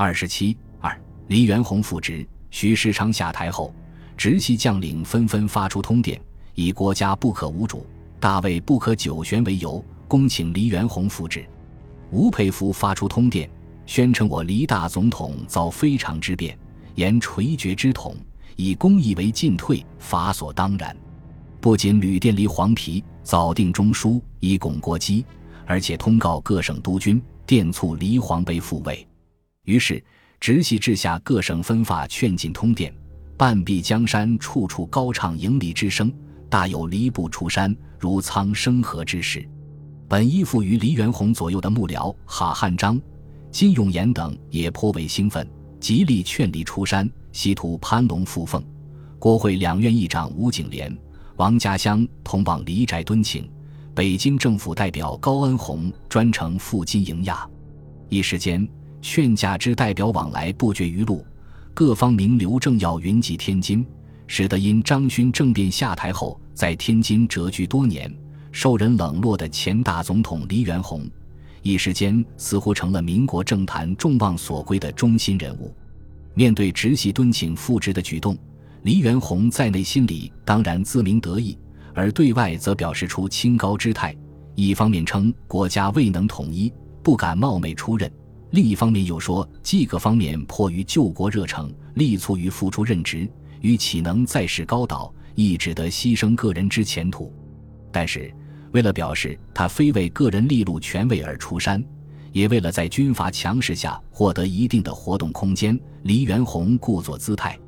二十七二，黎元洪复职，徐世昌下台后，直系将领纷纷发出通电，以国家不可无主、大位不可久悬为由，恭请黎元洪复职。吴佩孚发出通电，宣称我黎大总统遭非常之变，言垂绝之统，以公义为进退，法所当然。不仅旅电黎黄皮，早定中书以巩国基，而且通告各省督军，电促黎黄被复位。于是直系治下各省分发劝进通电，半壁江山处处高唱迎礼之声，大有离不出山如苍生河之势。本依附于黎元洪左右的幕僚哈汉章、金永炎等也颇为兴奋，极力劝离出山，希图攀龙附凤。国会两院议长吴景莲、王家乡同往黎宅敦请，北京政府代表高恩洪专程赴京迎迓。一时间，劝架之代表往来不绝于路，各方名流政要云集天津，使得因张勋政变下台后在天津谪居多年。受人冷落的前大总统黎元洪，一时间似乎成了民国政坛众望所归的中心人物。面对直系敦请复职的举动，黎元洪在内心里当然自鸣得意，而对外则表示出清高之态。一方面称国家未能统一，不敢冒昧出任；另一方面又说，既各方面迫于救国热诚，力促于复出任职，与岂能再世高岛，亦只得牺牲个人之前途。但是。为了表示他非为个人利禄权位而出山，也为了在军阀强势下获得一定的活动空间，黎元洪故作姿态，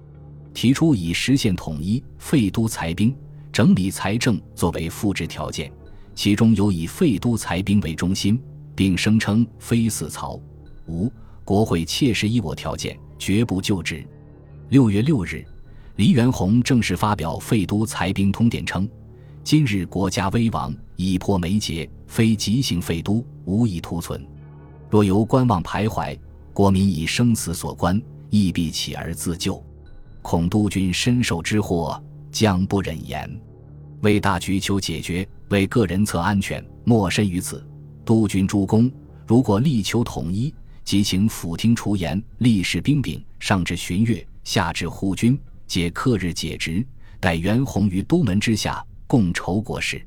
提出以实现统一、废都裁兵、整理财政作为复制条件，其中有以废都裁兵为中心，并声称非似曹、吴国会切实依我条件，绝不就职。六月六日，黎元洪正式发表废都裁兵通电称。今日国家危亡，已破眉睫，非急行废都，无以图存。若由观望徘徊，国民以生死所关，亦必起而自救。恐督军深受之祸，将不忍言。为大局求解决，为个人策安全，莫深于此。督军诸公，如果力求统一，即请府厅除言，立士兵柄，上至巡阅，下至护军，皆克日解职，待袁弘于都门之下。共筹国事，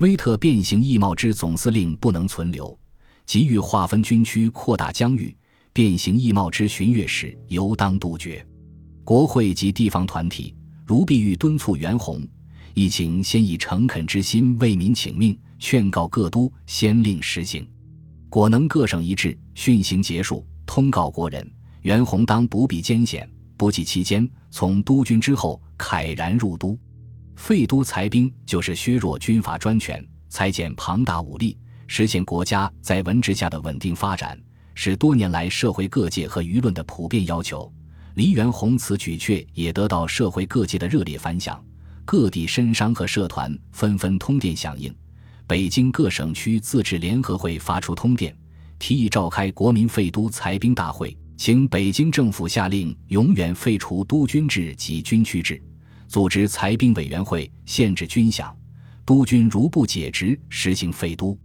威特变形易贸之总司令不能存留，急欲划分军区，扩大疆域。变形易贸之巡阅使尤当杜绝。国会及地方团体如必欲敦促袁弘，亦请先以诚恳之心为民请命，劝告各都先令实行。果能各省一致，训行结束，通告国人，袁弘当不必艰险，不计期间，从督军之后慨然入都。废都裁兵，就是削弱军阀专权，裁减庞大武力，实现国家在文治下的稳定发展，是多年来社会各界和舆论的普遍要求。黎元洪此举却也得到社会各界的热烈反响，各地绅商和社团纷纷通电响应。北京各省区自治联合会发出通电，提议召开国民废都裁兵大会，请北京政府下令永远废除督军制及军区制。组织裁兵委员会，限制军饷，督军如不解职，实行废都。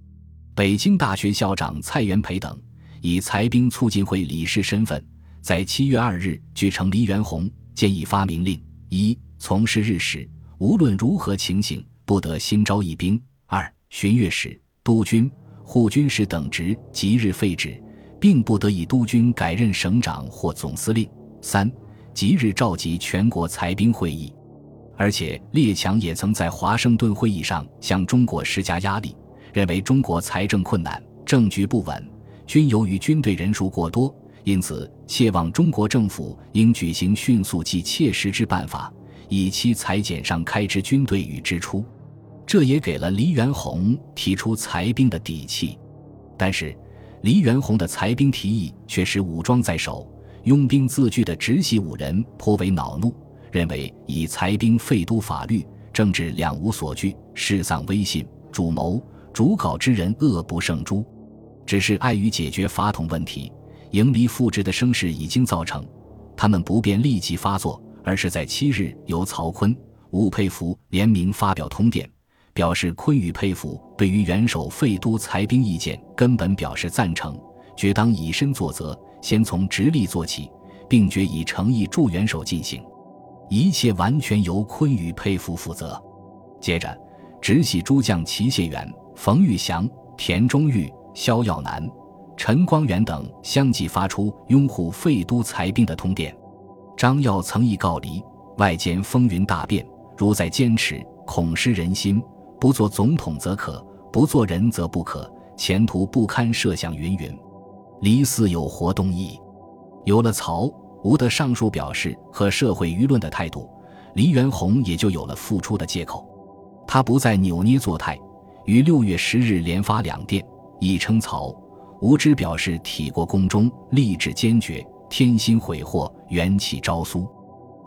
北京大学校长蔡元培等以裁兵促进会理事身份，在七月二日据呈黎元洪，建议发明令：一、从事日时，无论如何情形，不得新招一兵；巡阅使、督军、护军使等职即日废止，并不得以督军改任省长或总司令；三、即日召集全国裁兵会议。而且列强也曾在华盛顿会议上向中国施加压力，认为中国财政困难、政局不稳，均由于军队人数过多，因此切望中国政府应举行迅速及切实之办法，以期裁减上开支军队与支出。这也给了黎元洪提出裁兵的底气。但是，黎元洪的裁兵提议却使武装在手、拥兵自据的直系五人颇为恼怒。认为以裁兵废都法律，政治两无所据，事丧威信，主谋主稿之人恶不胜诛。只是碍于解决法统问题，迎黎复职的声势已经造成，他们不便立即发作，而是在七日由曹锟、吴佩孚联名发表通电，表示锟与佩服对于元首废都裁兵意见根本表示赞成，决当以身作则，先从直隶做起，并决以诚意助元首进行，一切完全由昆宇佩服负责。接着，直系诸将齐燮元、冯玉祥、田中玉、萧耀南、陈光远等相继发出拥护废都裁兵的通电。张耀曾意告离，外间风云大变，如再坚持，恐失人心。不做总统则可，不做人则不可，前途不堪设想。云云。黎似有活动意。有了曹吴的上述表示和社会舆论的态度，黎元洪也就有了复出的借口。他不再扭捏作态，于六月十日连发两电，一称曹吴之表示体国宫中，立志坚决，天心悔祸，元气昭苏。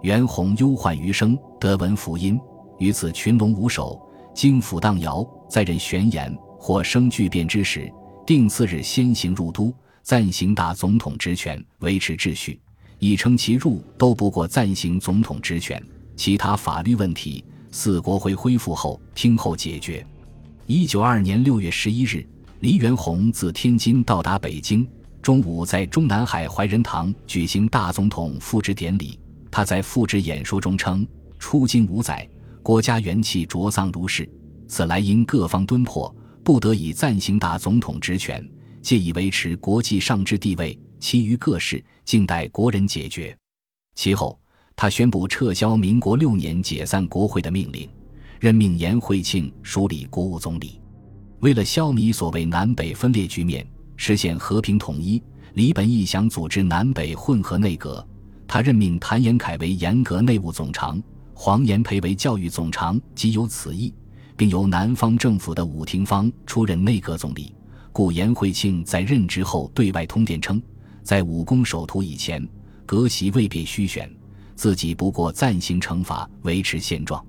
元洪忧患余生，得闻福音，于此群龙无首。经府荡摇，在任悬言或生巨变之时，定次日先行入都，暂行大总统职权，维持秩序。以称其入都不过暂行总统职权，其他法律问题，四国会恢复后听候解决。一九二年六月十一日，黎元洪自天津到达北京，中午在中南海怀仁堂举行大总统复职典礼。他在复职演说中称：“出京五载。”国家元气浊丧如是，此来因各方敦迫，不得已暂行大总统职权，借以维持国际上之地位。其余各事，静待国人解决。其后，他宣布撤销民国六年解散国会的命令，任命颜惠庆署理国务总理。为了消弭所谓南北分裂局面，实现和平统一，李本义想组织南北混合内阁，他任命谭延闿为严格内务总长。黄炎培为教育总长，即有此意，并由南方政府的武廷芳出任内阁总理。故颜惠庆在任职后对外通电称，在武功首图以前，阁席未必虚选，自己不过暂行惩罚，维持现状，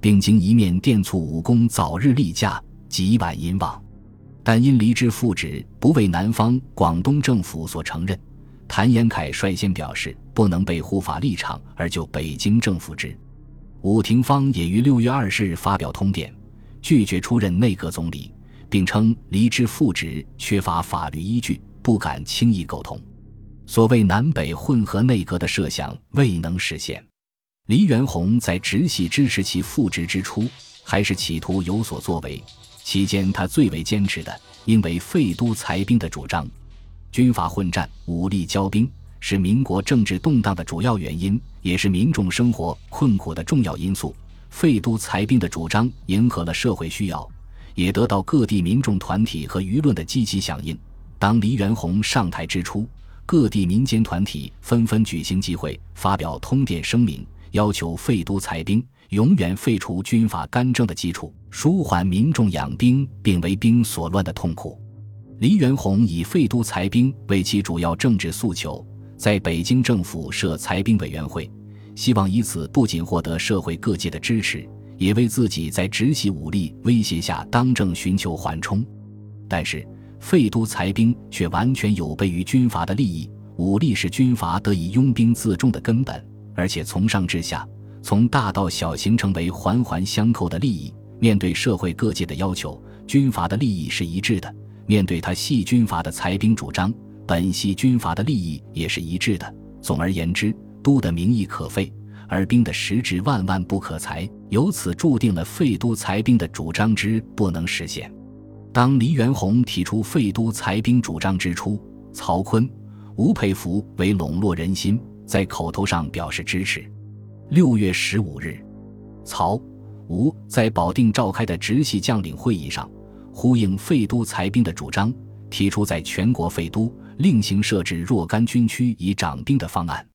并经一面电促武功早日立驾，即晚引望。但因离职复职不为南方广东政府所承认，谭延闿率先表示不能被护法立场而就北京政府职。武廷芳也于六月二十日发表通电，拒绝出任内阁总理，并称离职复职缺乏法律依据，不敢轻易苟同。所谓南北混合内阁的设想未能实现。黎元洪在直系支持其复职之初，还是企图有所作为。期间，他最为坚持的，因为废都裁兵的主张。军阀混战，武力交兵。是民国政治动荡的主要原因，也是民众生活困苦的重要因素。废都裁兵的主张迎合了社会需要，也得到各地民众团体和舆论的积极响应。当黎元洪上台之初，各地民间团体纷纷举行集会，发表通电声明，要求废都裁兵，永远废除军阀干政的基础，舒缓民众养兵并为兵所乱的痛苦。黎元洪以废都裁兵为其主要政治诉求。在北京政府设裁兵委员会，希望以此不仅获得社会各界的支持，也为自己在直系武力威胁下当政寻求缓冲。但是废都裁兵却完全有悖于军阀的利益，武力是军阀得以拥兵自重的根本，而且从上至下，从大到小形成为环环相扣的利益。面对社会各界的要求，军阀的利益是一致的；面对他系军阀的裁兵主张。本系军阀的利益也是一致的。总而言之，都的名义可废，而兵的实质万万不可裁，由此注定了废都裁兵的主张之不能实现。当黎元洪提出废都裁兵主张之初，曹锟、吴佩孚为笼络人心，在口头上表示支持。六月十五日，曹、吴在保定召开的直系将领会议上，呼应废都裁兵的主张，提出在全国废都。另行设置若干军区以掌兵的方案。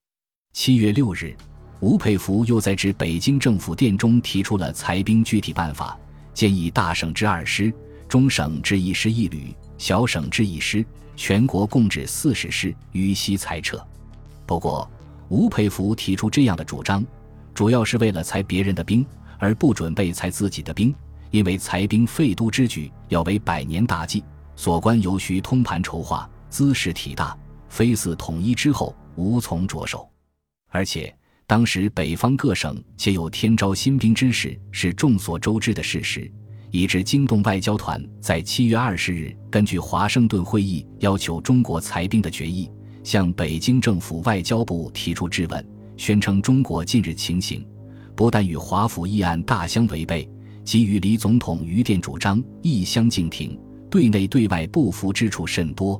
七月六日，吴佩孚又在致北京政府电中提出了裁兵具体办法，建议大省制二师，中省制一师一旅，小省制一师，全国共制四十师，予悉裁撤。不过，吴佩孚提出这样的主张，主要是为了裁别人的兵，而不准备裁自己的兵，因为裁兵废都之举要为百年大计，所关尤需通盘筹划。姿势体大，非似统一之后无从着手。而且当时北方各省皆有天招新兵之势，是众所周知的事实，以致惊动外交团在七月二十日根据华盛顿会议要求中国裁兵的决议，向北京政府外交部提出质问，宣称中国近日情形不但与华府议案大相违背，即与李总统余电主张亦相径庭，对内对外不服之处甚多。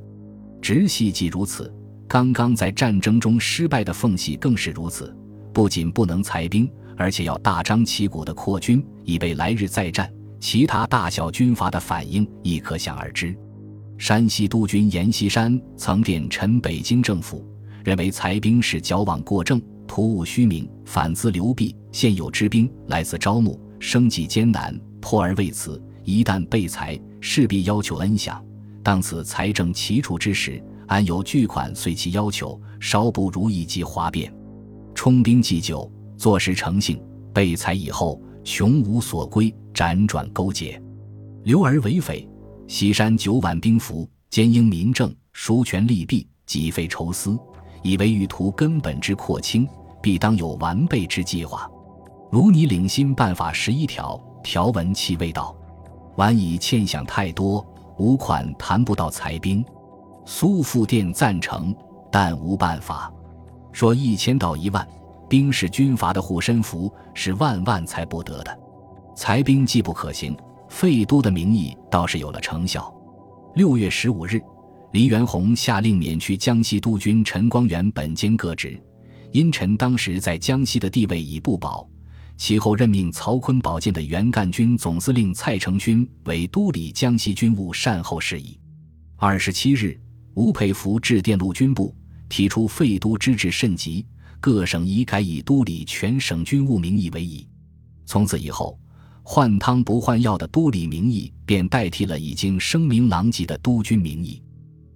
直系既如此，刚刚在战争中失败的奉系更是如此。不仅不能裁兵，而且要大张旗鼓的扩军，以备来日再战。其他大小军阀的反应亦可想而知。山西督军阎锡山曾电陈北京政府，认为裁兵是矫枉过正、图务虚名、反资流弊。现有之兵来自招募，生计艰难，迫而为此，一旦被裁，势必要求恩饷。当此财政奇处之时，安有巨款随其要求？稍不如意即哗变，充兵祭酒，坐实诚信。被裁以后，穷无所归。辗转勾结，流而为匪。西山九万兵符，兼应民政，疏权利弊，己费筹思，以为欲图根本之扩清，必当有完备之计划。如你领新办法十一条，条文其未到，晚已欠饷太多，五款谈不到裁兵。苏复电赞成，但无办法。说一千到一万兵是军阀的护身符，是万万才不得的。裁兵既不可行，废都的名义倒是有了成效。六月十五日，黎元洪下令免去江西督军陈光远本兼各职，因陈当时在江西的地位已不保，其后任命曹锟保荐的原赣军总司令蔡成勋为都理江西军务善后事宜。二十七日，吴佩孚致电陆军部，提出废都之志甚急，各省宜改以都理全省军务名义为宜。从此以后。换汤不换药的都理名义便代替了已经声名狼藉的督军名义。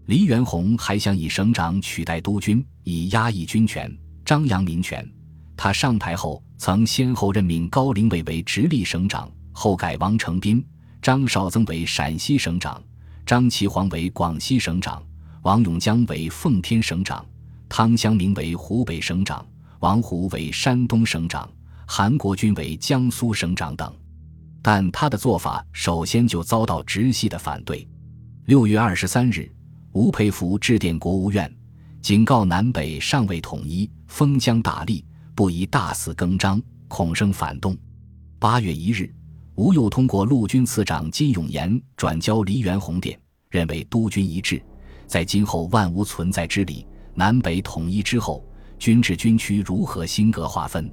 黎元洪还想以省长取代督军，以压抑军权、张扬民权。他上台后曾先后任命高凌伟为直隶省长，后改王承斌、张绍曾为陕西省长，张其煌为广西省长，王永江为奉天省长，汤湘明为湖北省长，王虎为山东省长，韩国军为江苏省长等。但他的做法首先就遭到直系的反对。六月二十三日，吴佩孚致电国务院，警告南北尚未统一，封疆大吏不宜大肆更张，恐生反动。八月一日，吴又通过陆军次长金永炎转交黎元洪电，认为督军一致，在今后万无存在之理。南北统一之后，军制军区如何新格划分，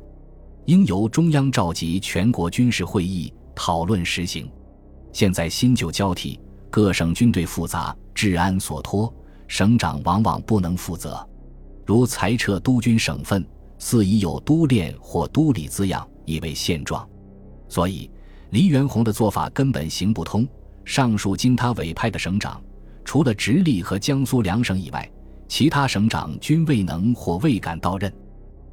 应由中央召集全国军事会议。讨论实行。现在新旧交替，各省军队复杂，治安所托，省长往往不能负责。如裁撤督军省份，似已有督练或督理字样，以为现状。所以，黎元洪的做法根本行不通。上述经他委派的省长，除了直隶和江苏两省以外，其他省长均未能或未敢到任。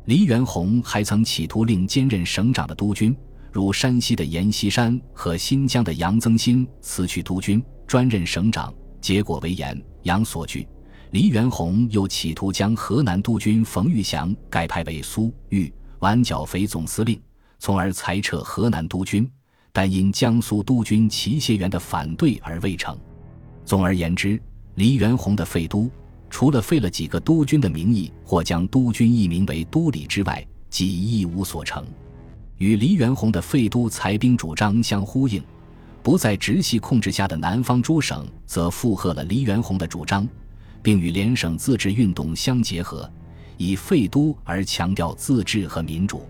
黎元洪还曾企图令兼任省长的督军。如山西的阎锡山和新疆的杨增新辞去督军，专任省长，结果为阎杨所惧。黎元洪又企图将河南督军冯玉祥改派为苏豫皖剿匪总司令，从而裁撤河南督军，但因江苏督军齐燮元的反对而未成。总而言之，黎元洪的废都，除了废了几个督军的名义，或将督军易名为都理之外，即一无所成。与黎元洪的废都裁兵主张相呼应，不在直系控制下的南方诸省则附和了黎元洪的主张，并与联省自治运动相结合，以废都而强调自治和民主。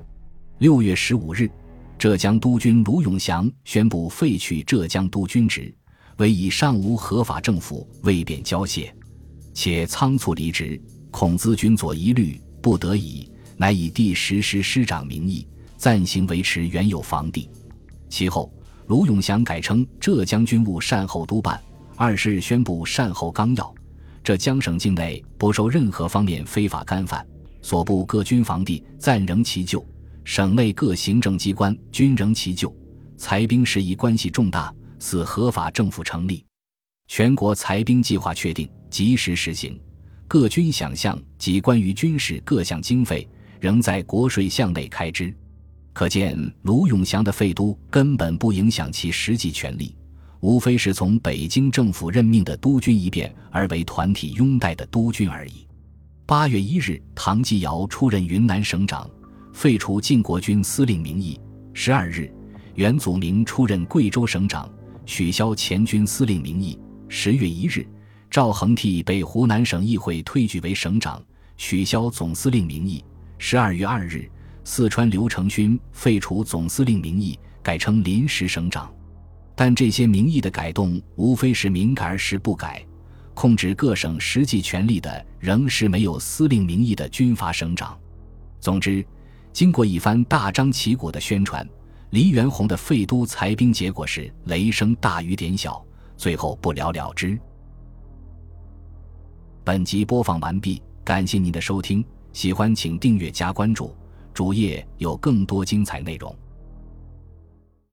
六月十五日，浙江督军卢永祥宣布废去浙江督军职，为以上无合法政府，未便交卸，且仓促离职，恐资军左疑虑，不得已，乃以第十师师长名义。暂行维持原有房地，其后卢永祥改称浙江军务善后督办。二十日宣布善后纲要：浙江省境内不受任何方面非法干犯，所部各军防地暂仍其旧，省内各行政机关均仍其旧。裁兵事宜关系重大，似合法政府成立。全国裁兵计划确定，及时实行。各军饷项及关于军事各项经费，仍在国税项内开支。可见卢永祥的废都根本不影响其实际权力，无非是从北京政府任命的督军一变而为团体拥戴的督军而已。八月一日，唐继尧出任云南省长，废除晋国军司令名义。十二日，元祖明出任贵州省长，取消前军司令名义。十月一日，赵恒惕被湖南省议会推举为省长，取消总司令名义。十二月二日，四川刘成勋废除总司令名义，改称临时省长。但这些名义的改动，无非是明改而实不改。控制各省实际权力的仍是没有司令名义的军阀省长。总之，经过一番大张旗鼓的宣传，黎元洪的废都裁兵结果是雷声大雨点小，最后不了了之。本集播放完毕，感谢您的收听，喜欢请订阅加关注，主页有更多精彩内容。